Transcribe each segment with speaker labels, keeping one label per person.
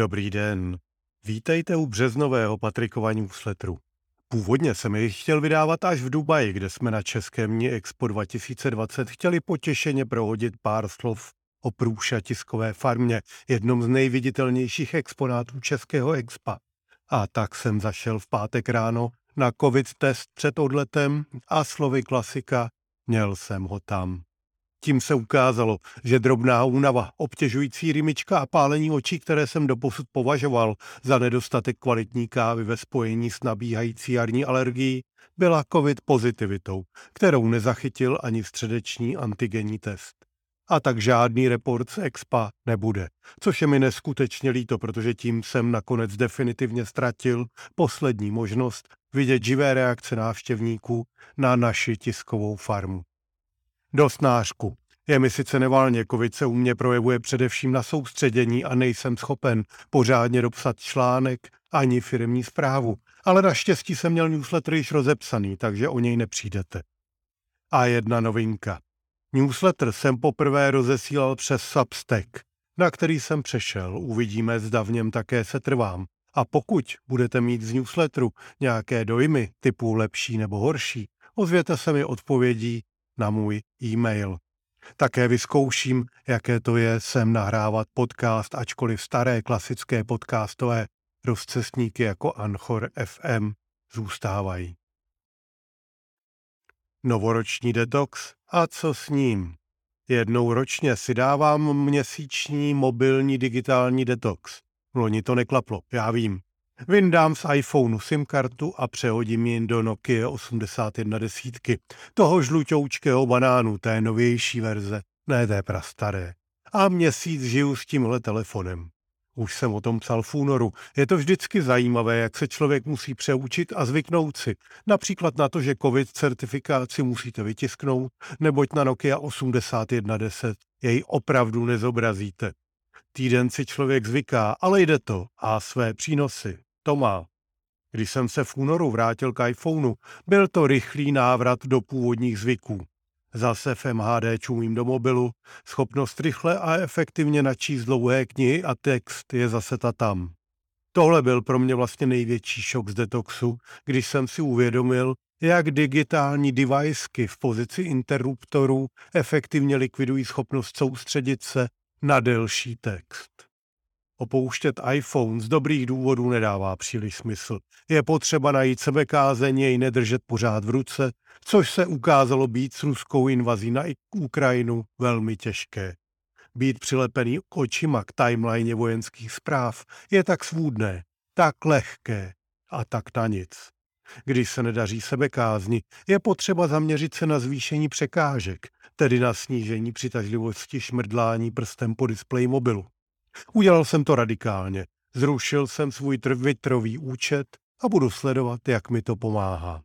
Speaker 1: Dobrý den. Vítejte u březnového Patrikova newsletteru. Původně jsem jej chtěl vydávat až v Dubaji, kde jsme na Českém dní Expo 2020 chtěli potěšeně prohodit pár slov o Průša tiskové farmě, jednom z nejviditelnějších exponátů Českého expa. A tak jsem zašel v pátek ráno na covid test před odletem a slovy klasika měl jsem ho tam. Tím se ukázalo, že drobná únava, obtěžující rymička a pálení očí, které jsem doposud považoval za nedostatek kvalitní kávy ve spojení s nabíhající jarní alergií, byla covid pozitivitou, kterou nezachytil ani středeční antigenní test. A tak žádný report z Expa nebude, což je mi neskutečně líto, protože tím jsem nakonec definitivně ztratil poslední možnost vidět živé reakce návštěvníků na naši tiskovou farmu. Do snářku. Je mi sice nevalně, covid se u mě projevuje především na soustředění a nejsem schopen pořádně dopsat článek ani firmní zprávu, ale naštěstí jsem měl newsletter již rozepsaný, takže o něj nepřijdete. A jedna novinka. Newsletter jsem poprvé rozesílal přes Substack, na který jsem přešel. Uvidíme, zda v něm také se trvám. A pokud budete mít z newsletteru nějaké dojmy typu lepší nebo horší, ozvěte se mi odpovědí na můj e-mail. Také vyzkouším, jaké to je sem nahrávat podcast, ačkoliv staré klasické podcastové rozcestníky jako Anchor FM zůstávají. Novoroční detox a co s ním? Jednou ročně si dávám měsíční mobilní digitální detox. Loni to neklaplo, já vím. Vyndám z iPhoneu SIM kartu a přehodím ji do Nokia 8110. Toho žlutoučkého banánu, té novější verze, ne té prastaré. A měsíc žiju s tímhle telefonem. Už jsem o tom psal v únoru. Je to vždycky zajímavé, jak se člověk musí přeučit a zvyknout si. Například na to, že COVID certifikaci musíte vytisknout, neboť na Nokia 8110 jej opravdu nezobrazíte. Týden si člověk zvyká, ale jde to a své přínosy to má. Když jsem se v únoru vrátil k iPhoneu, byl to rychlý návrat do původních zvyků. Zase v MHD čumím do mobilu, schopnost rychle a efektivně načíst dlouhé knihy a text je zase ta tam. Tohle byl pro mě vlastně největší šok z detoxu, když jsem si uvědomil, jak digitální deviceky v pozici interruptorů efektivně likvidují schopnost soustředit se na delší text. Opouštět iPhone z dobrých důvodů nedává příliš smysl. Je potřeba najít sebekázeň, jej nedržet pořád v ruce, což se ukázalo být s ruskou invazí na Ukrajinu velmi těžké. Být přilepený očima k timeline vojenských zpráv je tak svůdné, tak lehké a tak na nic. Když se nedaří sebekázni, je potřeba zaměřit se na zvýšení překážek, tedy na snížení přitažlivosti šmrdlání prstem po displeji mobilu. Udělal jsem to radikálně. Zrušil jsem svůj Twitterový účet a budu sledovat, jak mi to pomáhá.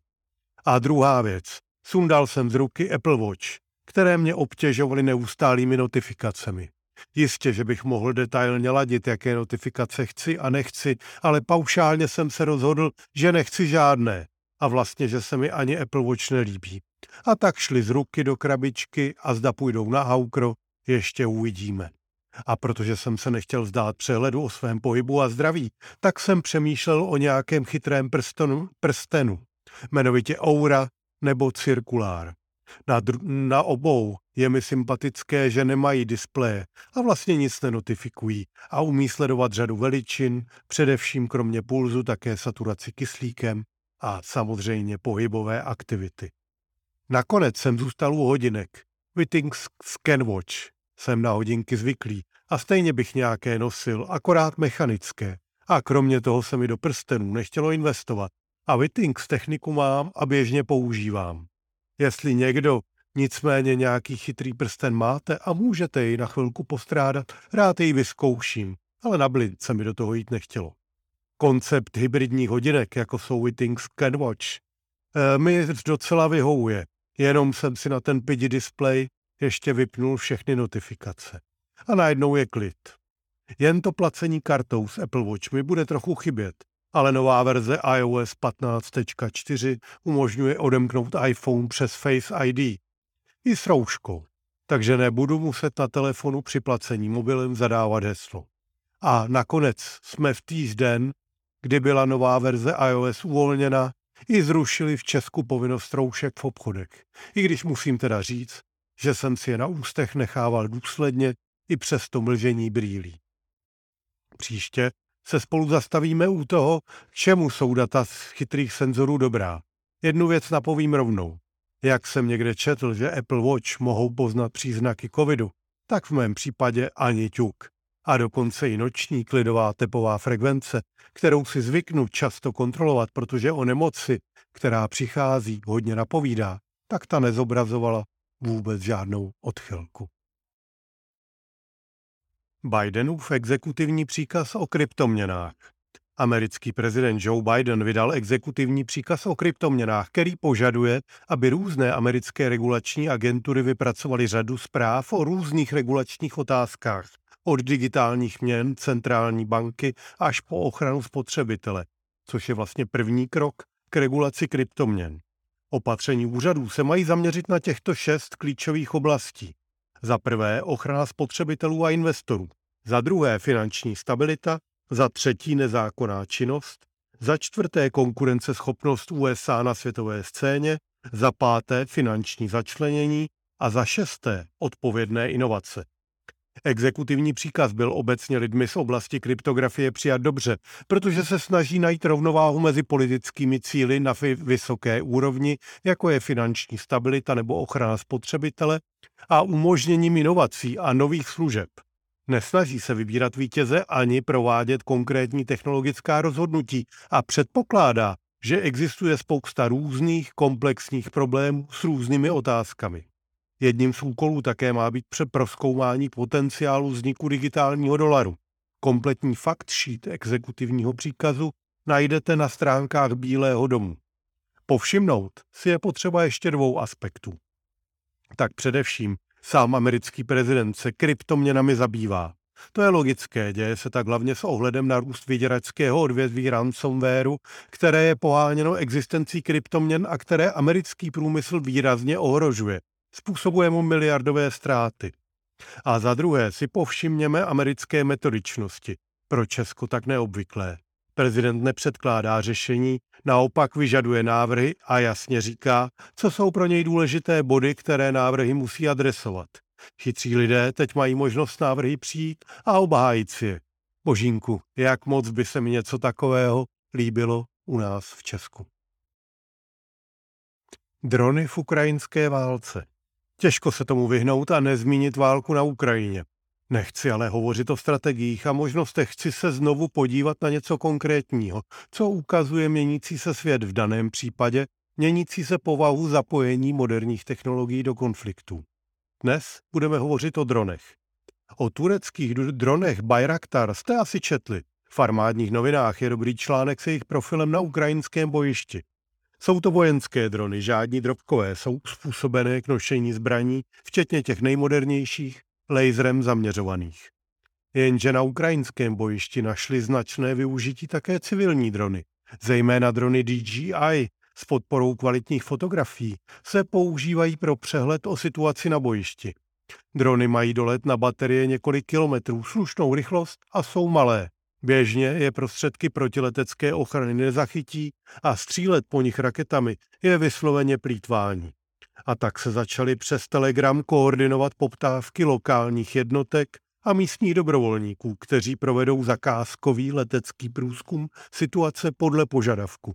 Speaker 1: A druhá věc. Sundal jsem z ruky Apple Watch, které mě obtěžovaly neustálými notifikacemi. Jistě, že bych mohl detailně ladit, jaké notifikace chci a nechci, ale paušálně jsem se rozhodl, že nechci žádné a vlastně, že se mi ani Apple Watch nelíbí. A tak šli z ruky do krabičky a zda půjdou na haukro, ještě uvidíme. A protože jsem se nechtěl vzdát přehledu o svém pohybu a zdraví, tak jsem přemýšlel o nějakém chytrém prstenu, prstenu, jmenovitě Aura nebo Cirkulár. Na, na obou je mi sympatické, že nemají displeje a vlastně nic nenotifikují a umí sledovat řadu veličin, především kromě pulzu také saturaci kyslíkem a samozřejmě pohybové aktivity. Nakonec jsem zůstal u hodinek Wittings Scanwatch jsem na hodinky zvyklý a stejně bych nějaké nosil, akorát mechanické. A kromě toho se mi do prstenů nechtělo investovat. A Wittings techniku mám a běžně používám. Jestli někdo nicméně nějaký chytrý prsten máte a můžete jej na chvilku postrádat, rád jej vyzkouším, ale na blind se mi do toho jít nechtělo. Koncept hybridních hodinek, jako jsou Wittings CanWatch, eh, mi docela vyhovuje. Jenom jsem si na ten pidi display ještě vypnul všechny notifikace. A najednou je klid. Jen to placení kartou s Apple Watch mi bude trochu chybět, ale nová verze iOS 15.4 umožňuje odemknout iPhone přes Face ID i s rouškou, takže nebudu muset na telefonu při placení mobilem zadávat heslo. A nakonec jsme v týžden, kdy byla nová verze iOS uvolněna, i zrušili v Česku povinnost roušek v obchodech. I když musím teda říct, že jsem si je na ústech nechával důsledně i přes to mlžení brýlí. Příště se spolu zastavíme u toho, k čemu jsou data z chytrých senzorů dobrá. Jednu věc napovím rovnou. Jak jsem někde četl, že Apple Watch mohou poznat příznaky covidu, tak v mém případě ani ťuk. A dokonce i noční klidová tepová frekvence, kterou si zvyknu často kontrolovat, protože o nemoci, která přichází, hodně napovídá, tak ta nezobrazovala vůbec žádnou odchylku. Bidenův exekutivní příkaz o kryptoměnách. Americký prezident Joe Biden vydal exekutivní příkaz o kryptoměnách, který požaduje, aby různé americké regulační agentury vypracovaly řadu zpráv o různých regulačních otázkách, od digitálních měn, centrální banky až po ochranu spotřebitele, což je vlastně první krok k regulaci kryptoměn. Opatření úřadů se mají zaměřit na těchto šest klíčových oblastí. Za prvé ochrana spotřebitelů a investorů, za druhé finanční stabilita, za třetí nezákonná činnost, za čtvrté konkurenceschopnost USA na světové scéně, za páté finanční začlenění. A za šesté odpovědné inovace. Exekutivní příkaz byl obecně lidmi z oblasti kryptografie přijat dobře, protože se snaží najít rovnováhu mezi politickými cíly na vysoké úrovni, jako je finanční stabilita nebo ochrana spotřebitele, a umožněním inovací a nových služeb. Nesnaží se vybírat vítěze ani provádět konkrétní technologická rozhodnutí a předpokládá, že existuje spousta různých komplexních problémů s různými otázkami. Jedním z úkolů také má být přeproskoumání potenciálu vzniku digitálního dolaru. Kompletní fakt sheet exekutivního příkazu najdete na stránkách Bílého domu. Povšimnout si je potřeba ještě dvou aspektů. Tak především sám americký prezident se kryptoměnami zabývá. To je logické, děje se tak hlavně s ohledem na růst vyděračského odvětví ransomwareu, které je poháněno existencí kryptoměn a které americký průmysl výrazně ohrožuje způsobuje mu miliardové ztráty. A za druhé si povšimněme americké metodičnosti. Pro Česko tak neobvyklé. Prezident nepředkládá řešení, naopak vyžaduje návrhy a jasně říká, co jsou pro něj důležité body, které návrhy musí adresovat. Chytří lidé teď mají možnost návrhy přijít a obhájit si je. Božínku, jak moc by se mi něco takového líbilo u nás v Česku. Drony v ukrajinské válce. Těžko se tomu vyhnout a nezmínit válku na Ukrajině. Nechci ale hovořit o strategiích a možnostech, chci se znovu podívat na něco konkrétního, co ukazuje měnící se svět v daném případě, měnící se povahu zapojení moderních technologií do konfliktů. Dnes budeme hovořit o dronech. O tureckých dronech Bayraktar jste asi četli. V armádních novinách je dobrý článek se jejich profilem na ukrajinském bojišti. Jsou to vojenské drony, žádní drobkové, jsou způsobené k nošení zbraní, včetně těch nejmodernějších, laserem zaměřovaných. Jenže na ukrajinském bojišti našli značné využití také civilní drony, zejména drony DJI s podporou kvalitních fotografií se používají pro přehled o situaci na bojišti. Drony mají dolet na baterie několik kilometrů, slušnou rychlost a jsou malé. Běžně je prostředky protiletecké ochrany nezachytí a střílet po nich raketami je vysloveně plítvání. A tak se začaly přes Telegram koordinovat poptávky lokálních jednotek a místních dobrovolníků, kteří provedou zakázkový letecký průzkum situace podle požadavku.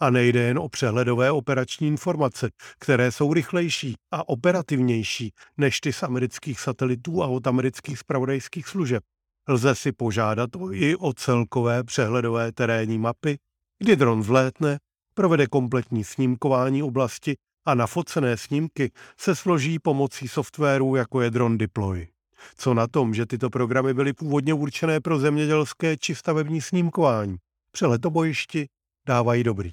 Speaker 1: A nejde jen o přehledové operační informace, které jsou rychlejší a operativnější než ty z amerických satelitů a od amerických spravodajských služeb. Lze si požádat i o celkové přehledové terénní mapy, kdy dron vzlétne, provede kompletní snímkování oblasti a nafocené snímky se složí pomocí softwaru, jako je Drone Deploy. Co na tom, že tyto programy byly původně určené pro zemědělské či stavební snímkování? Přehled o bojišti dávají dobrý.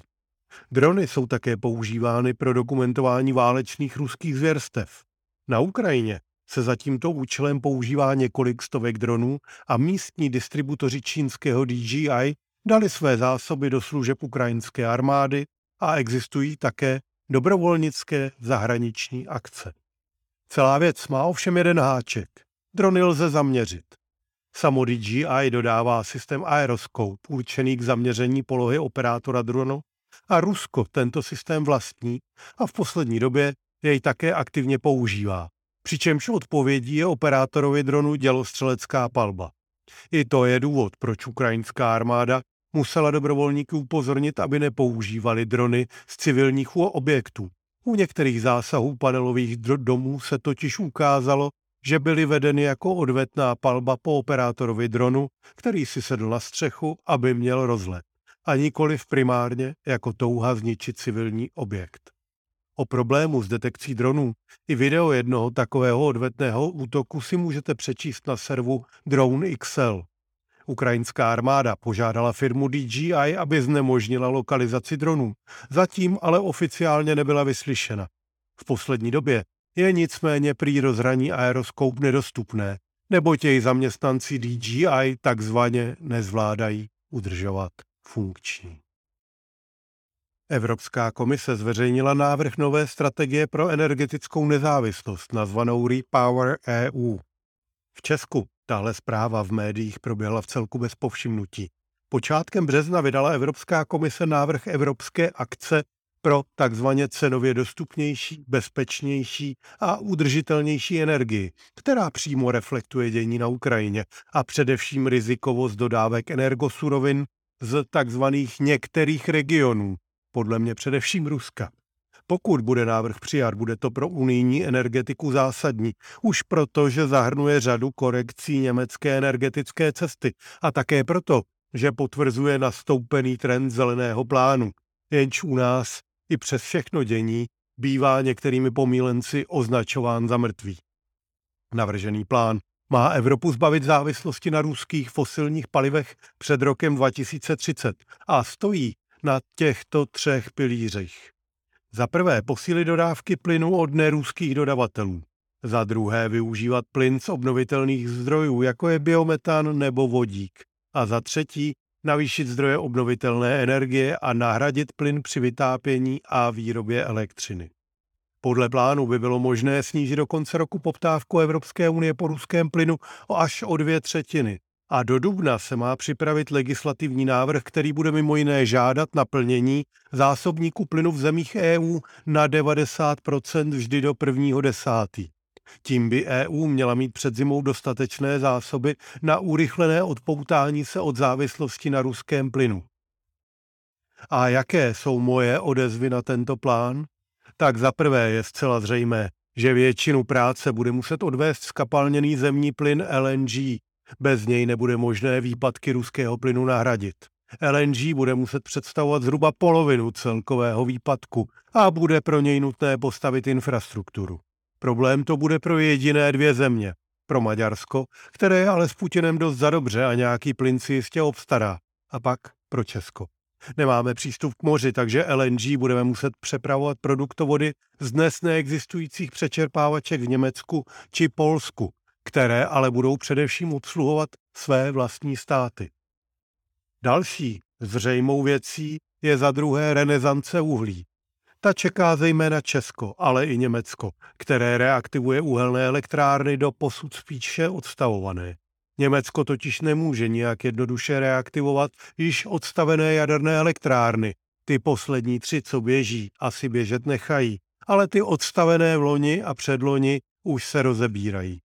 Speaker 1: Drony jsou také používány pro dokumentování válečných ruských zvěrstev. Na Ukrajině se za tímto účelem používá několik stovek dronů a místní distributoři čínského DJI dali své zásoby do služeb ukrajinské armády a existují také dobrovolnické zahraniční akce. Celá věc má ovšem jeden háček. Drony lze zaměřit. Samo DJI dodává systém Aeroscope určený k zaměření polohy operátora dronu a Rusko tento systém vlastní a v poslední době jej také aktivně používá. Přičemž odpovědí je operátorovi dronu dělostřelecká palba. I to je důvod, proč ukrajinská armáda musela dobrovolníky upozornit, aby nepoužívali drony z civilních objektů. U některých zásahů panelových domů se totiž ukázalo, že byly vedeny jako odvetná palba po operátorovi dronu, který si sedl na střechu, aby měl rozlet, a nikoliv primárně jako touha zničit civilní objekt. O problému s detekcí dronů i video jednoho takového odvetného útoku si můžete přečíst na servu Drone XL. Ukrajinská armáda požádala firmu DJI, aby znemožnila lokalizaci dronů. Zatím ale oficiálně nebyla vyslyšena. V poslední době je nicméně prý rozhraní aeroskoup nedostupné, neboť jej zaměstnanci DJI takzvaně nezvládají udržovat funkční. Evropská komise zveřejnila návrh nové strategie pro energetickou nezávislost nazvanou Repower EU. V Česku tahle zpráva v médiích proběhla v celku bez povšimnutí. Počátkem března vydala Evropská komise návrh Evropské akce pro takzvaně cenově dostupnější, bezpečnější a udržitelnější energii, která přímo reflektuje dění na Ukrajině a především rizikovost dodávek energosurovin z takzvaných některých regionů, podle mě především Ruska. Pokud bude návrh přijat, bude to pro unijní energetiku zásadní, už proto, že zahrnuje řadu korekcí německé energetické cesty a také proto, že potvrzuje nastoupený trend zeleného plánu, jenž u nás i přes všechno dění bývá některými pomílenci označován za mrtvý. Navržený plán má Evropu zbavit závislosti na ruských fosilních palivech před rokem 2030 a stojí na těchto třech pilířích. Za prvé posílit dodávky plynu od neruských dodavatelů. Za druhé využívat plyn z obnovitelných zdrojů, jako je biometan nebo vodík. A za třetí navýšit zdroje obnovitelné energie a nahradit plyn při vytápění a výrobě elektřiny. Podle plánu by bylo možné snížit do konce roku poptávku Evropské unie po ruském plynu o až o dvě třetiny. A do dubna se má připravit legislativní návrh, který bude mimo jiné žádat naplnění zásobníků plynu v zemích EU na 90% vždy do prvního desátý. Tím by EU měla mít před zimou dostatečné zásoby na urychlené odpoutání se od závislosti na ruském plynu. A jaké jsou moje odezvy na tento plán? Tak za prvé je zcela zřejmé, že většinu práce bude muset odvést skapalněný zemní plyn LNG. Bez něj nebude možné výpadky ruského plynu nahradit. LNG bude muset představovat zhruba polovinu celkového výpadku a bude pro něj nutné postavit infrastrukturu. Problém to bude pro jediné dvě země. Pro Maďarsko, které je ale s Putinem dost za dobře a nějaký plyn si jistě obstará. A pak pro Česko. Nemáme přístup k moři, takže LNG budeme muset přepravovat produktovody z dnes neexistujících přečerpávaček v Německu či Polsku, které ale budou především obsluhovat své vlastní státy. Další zřejmou věcí je za druhé renesance uhlí. Ta čeká zejména Česko, ale i Německo, které reaktivuje uhelné elektrárny do posud spíše odstavované. Německo totiž nemůže nijak jednoduše reaktivovat již odstavené jaderné elektrárny. Ty poslední tři, co běží, asi běžet nechají, ale ty odstavené v loni a předloni už se rozebírají.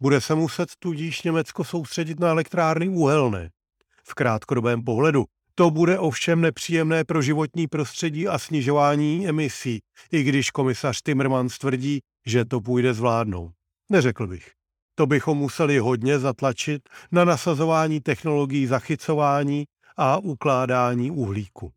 Speaker 1: Bude se muset tudíž Německo soustředit na elektrárny uhelné. V krátkodobém pohledu to bude ovšem nepříjemné pro životní prostředí a snižování emisí, i když komisař Timmermans tvrdí, že to půjde zvládnout. Neřekl bych. To bychom museli hodně zatlačit na nasazování technologií zachycování a ukládání uhlíku.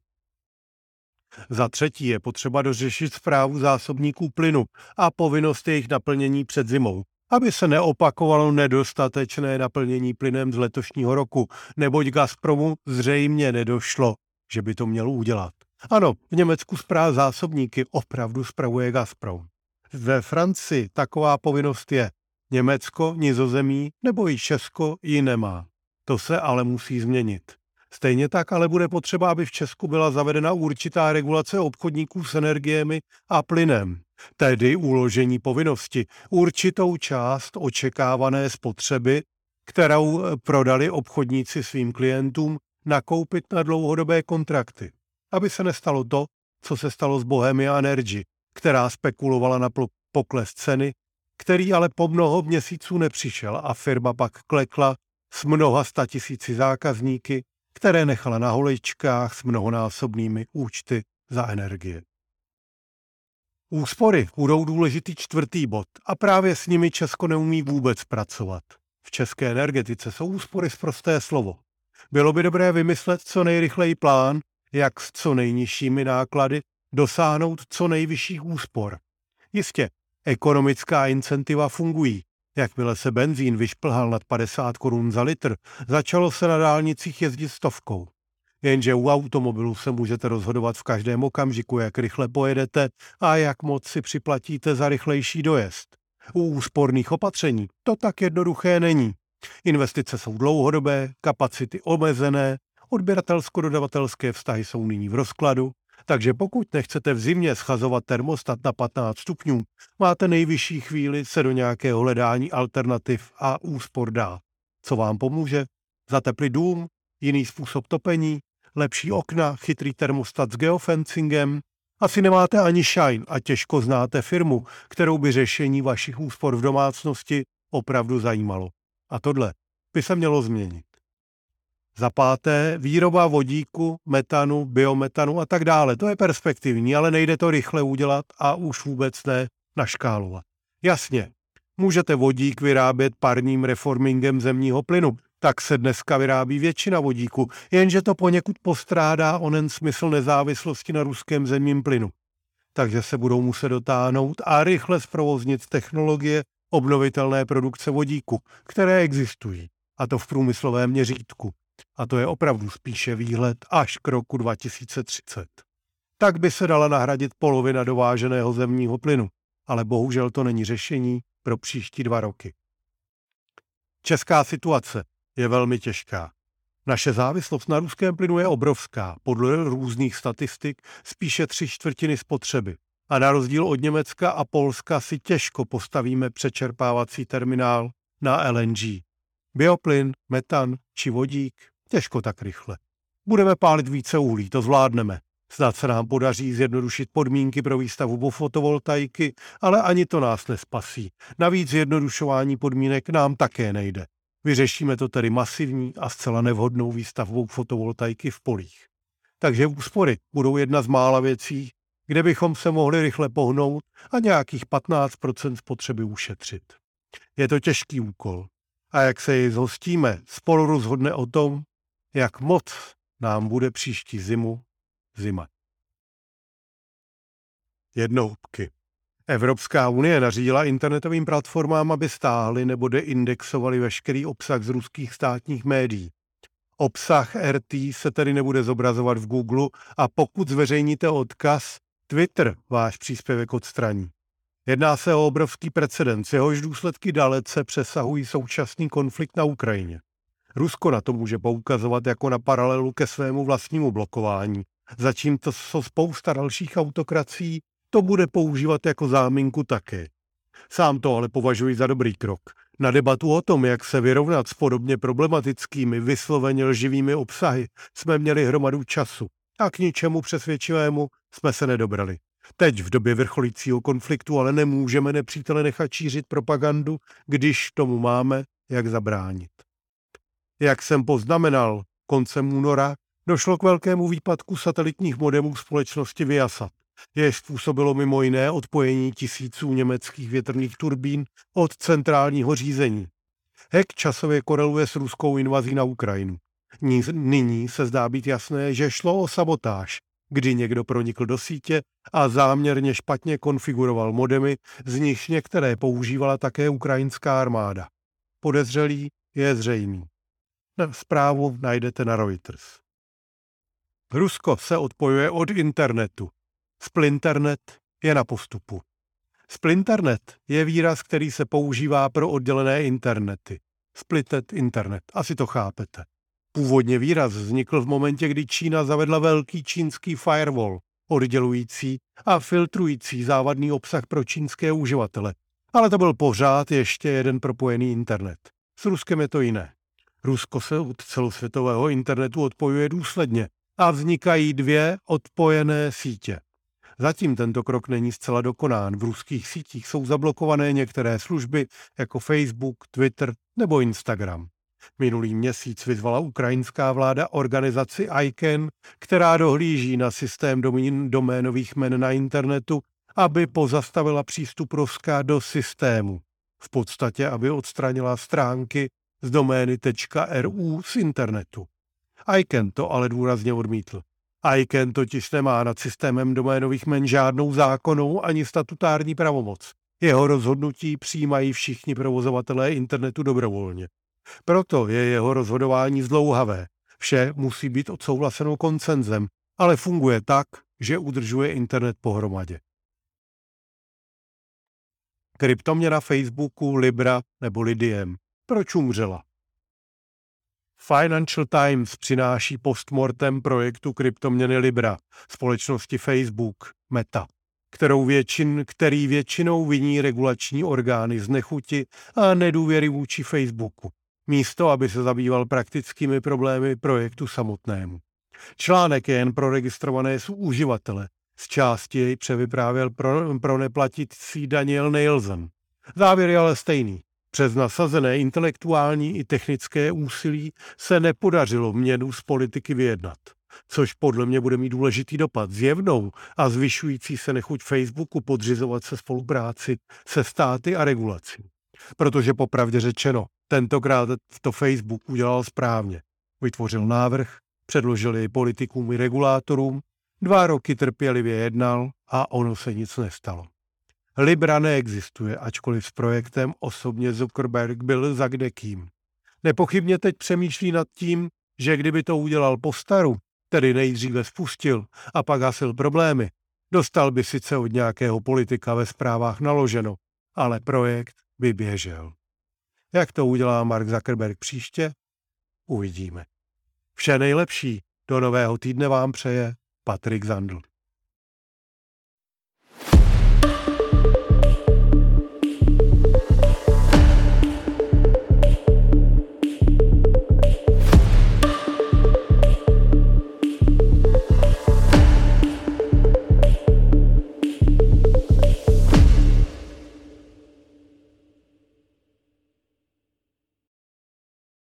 Speaker 1: Za třetí je potřeba dořešit zprávu zásobníků plynu a povinnost jejich naplnění před zimou, aby se neopakovalo nedostatečné naplnění plynem z letošního roku, neboť Gazpromu zřejmě nedošlo, že by to měl udělat. Ano, v Německu zpráv zásobníky opravdu spravuje Gazprom. Ve Francii taková povinnost je. Německo, Nizozemí nebo i Česko ji nemá. To se ale musí změnit. Stejně tak ale bude potřeba, aby v Česku byla zavedena určitá regulace obchodníků s energiemi a plynem, tedy uložení povinnosti určitou část očekávané spotřeby, kterou eh, prodali obchodníci svým klientům, nakoupit na dlouhodobé kontrakty, aby se nestalo to, co se stalo s Bohemia Energy, která spekulovala na pokles ceny, který ale po mnoho měsíců nepřišel a firma pak klekla s mnoha statisíci zákazníky, které nechala na holičkách s mnohonásobnými účty za energie. Úspory budou důležitý čtvrtý bod a právě s nimi Česko neumí vůbec pracovat. V české energetice jsou úspory prosté slovo. Bylo by dobré vymyslet co nejrychleji plán, jak s co nejnižšími náklady dosáhnout co nejvyšších úspor. Jistě, ekonomická incentiva fungují. Jakmile se benzín vyšplhal nad 50 korun za litr, začalo se na dálnicích jezdit stovkou. Jenže u automobilu se můžete rozhodovat v každém okamžiku, jak rychle pojedete a jak moc si připlatíte za rychlejší dojezd. U úsporných opatření to tak jednoduché není. Investice jsou dlouhodobé, kapacity omezené, odběratelsko-dodavatelské vztahy jsou nyní v rozkladu, takže pokud nechcete v zimě schazovat termostat na 15 stupňů, máte nejvyšší chvíli se do nějakého hledání alternativ a úspor dát. Co vám pomůže? Zateplit dům, jiný způsob topení, lepší okna, chytrý termostat s geofencingem. Asi nemáte ani shine a těžko znáte firmu, kterou by řešení vašich úspor v domácnosti opravdu zajímalo. A tohle by se mělo změnit. Za páté, výroba vodíku, metanu, biometanu a tak dále. To je perspektivní, ale nejde to rychle udělat a už vůbec ne naškálovat. Jasně, můžete vodík vyrábět parním reformingem zemního plynu, tak se dneska vyrábí většina vodíku, jenže to poněkud postrádá onen smysl nezávislosti na ruském zemním plynu. Takže se budou muset dotáhnout a rychle zprovoznit technologie obnovitelné produkce vodíku, které existují, a to v průmyslovém měřítku. A to je opravdu spíše výhled až k roku 2030. Tak by se dala nahradit polovina dováženého zemního plynu, ale bohužel to není řešení pro příští dva roky. Česká situace je velmi těžká. Naše závislost na ruském plynu je obrovská, podle různých statistik spíše tři čtvrtiny spotřeby. A na rozdíl od Německa a Polska si těžko postavíme přečerpávací terminál na LNG. Bioplyn, metan či vodík těžko tak rychle. Budeme pálit více uhlí, to zvládneme. Snad se nám podaří zjednodušit podmínky pro výstavu fotovoltaiky, ale ani to nás nespasí. Navíc zjednodušování podmínek nám také nejde. Vyřešíme to tedy masivní a zcela nevhodnou výstavbou fotovoltaiky v polích. Takže úspory budou jedna z mála věcí, kde bychom se mohli rychle pohnout a nějakých 15% spotřeby ušetřit. Je to těžký úkol. A jak se jej zhostíme, spolu rozhodne o tom, jak moc nám bude příští zimu zima. Jednohubky. Evropská unie nařídila internetovým platformám, aby stáhly nebo deindexovali veškerý obsah z ruských státních médií. Obsah RT se tedy nebude zobrazovat v Google a pokud zveřejníte odkaz, Twitter váš příspěvek odstraní. Jedná se o obrovský precedens, jehož důsledky dalece přesahují současný konflikt na Ukrajině. Rusko na to může poukazovat jako na paralelu ke svému vlastnímu blokování, to co spousta dalších autokrací to bude používat jako záminku také. Sám to ale považuji za dobrý krok. Na debatu o tom, jak se vyrovnat s podobně problematickými, vysloveně lživými obsahy, jsme měli hromadu času a k ničemu přesvědčivému jsme se nedobrali. Teď v době vrcholícího konfliktu ale nemůžeme nepřítele nechat šířit propagandu, když tomu máme jak zabránit. Jak jsem poznamenal, koncem února došlo k velkému výpadku satelitních modemů společnosti Viasat jež způsobilo mimo jiné odpojení tisíců německých větrných turbín od centrálního řízení. Hek časově koreluje s ruskou invazí na Ukrajinu. Nyní se zdá být jasné, že šlo o sabotáž, kdy někdo pronikl do sítě a záměrně špatně konfiguroval modemy, z nichž některé používala také ukrajinská armáda. Podezřelý je zřejmý. Zprávu najdete na Reuters. Rusko se odpojuje od internetu. Splinternet je na postupu. Splinternet je výraz, který se používá pro oddělené internety. Splitted internet, asi to chápete. Původně výraz vznikl v momentě, kdy Čína zavedla velký čínský firewall, oddělující a filtrující závadný obsah pro čínské uživatele. Ale to byl pořád ještě jeden propojený internet. S Ruskem je to jiné. Rusko se od celosvětového internetu odpojuje důsledně a vznikají dvě odpojené sítě. Zatím tento krok není zcela dokonán. V ruských sítích jsou zablokované některé služby jako Facebook, Twitter nebo Instagram. Minulý měsíc vyzvala ukrajinská vláda organizaci ICANN, která dohlíží na systém doménových men na internetu, aby pozastavila přístup Ruska do systému. V podstatě, aby odstranila stránky z domény .ru z internetu. ICANN to ale důrazně odmítl. ICANN totiž nemá nad systémem doménových men žádnou zákonnou ani statutární pravomoc. Jeho rozhodnutí přijímají všichni provozovatelé internetu dobrovolně. Proto je jeho rozhodování zdlouhavé. Vše musí být odsouhlaseno koncenzem, ale funguje tak, že udržuje internet pohromadě. Kryptoměna Facebooku Libra nebo Lidiem. Proč umřela? Financial Times přináší postmortem projektu kryptoměny Libra společnosti Facebook Meta, kterou většin, který většinou viní regulační orgány z nechuti a nedůvěry vůči Facebooku, místo aby se zabýval praktickými problémy projektu samotnému. Článek je jen pro registrované uživatele. Z části jej převyprávěl pro, pro neplatící Daniel Nielsen. Závěr je ale stejný. Přes nasazené intelektuální i technické úsilí se nepodařilo měnu z politiky vyjednat, což podle mě bude mít důležitý dopad zjevnou a zvyšující se nechuť Facebooku podřizovat se spolupráci se státy a regulací. Protože popravdě řečeno, tentokrát to Facebook udělal správně. Vytvořil návrh, předložil jej politikům i regulátorům, dva roky trpělivě jednal a ono se nic nestalo. Libra neexistuje, ačkoliv s projektem osobně Zuckerberg byl za kdekým. Nepochybně teď přemýšlí nad tím, že kdyby to udělal po staru, tedy nejdříve spustil a pak hasil problémy, dostal by sice od nějakého politika ve zprávách naloženo, ale projekt by běžel. Jak to udělá Mark Zuckerberg příště? Uvidíme. Vše nejlepší. Do nového týdne vám přeje Patrik Zandl.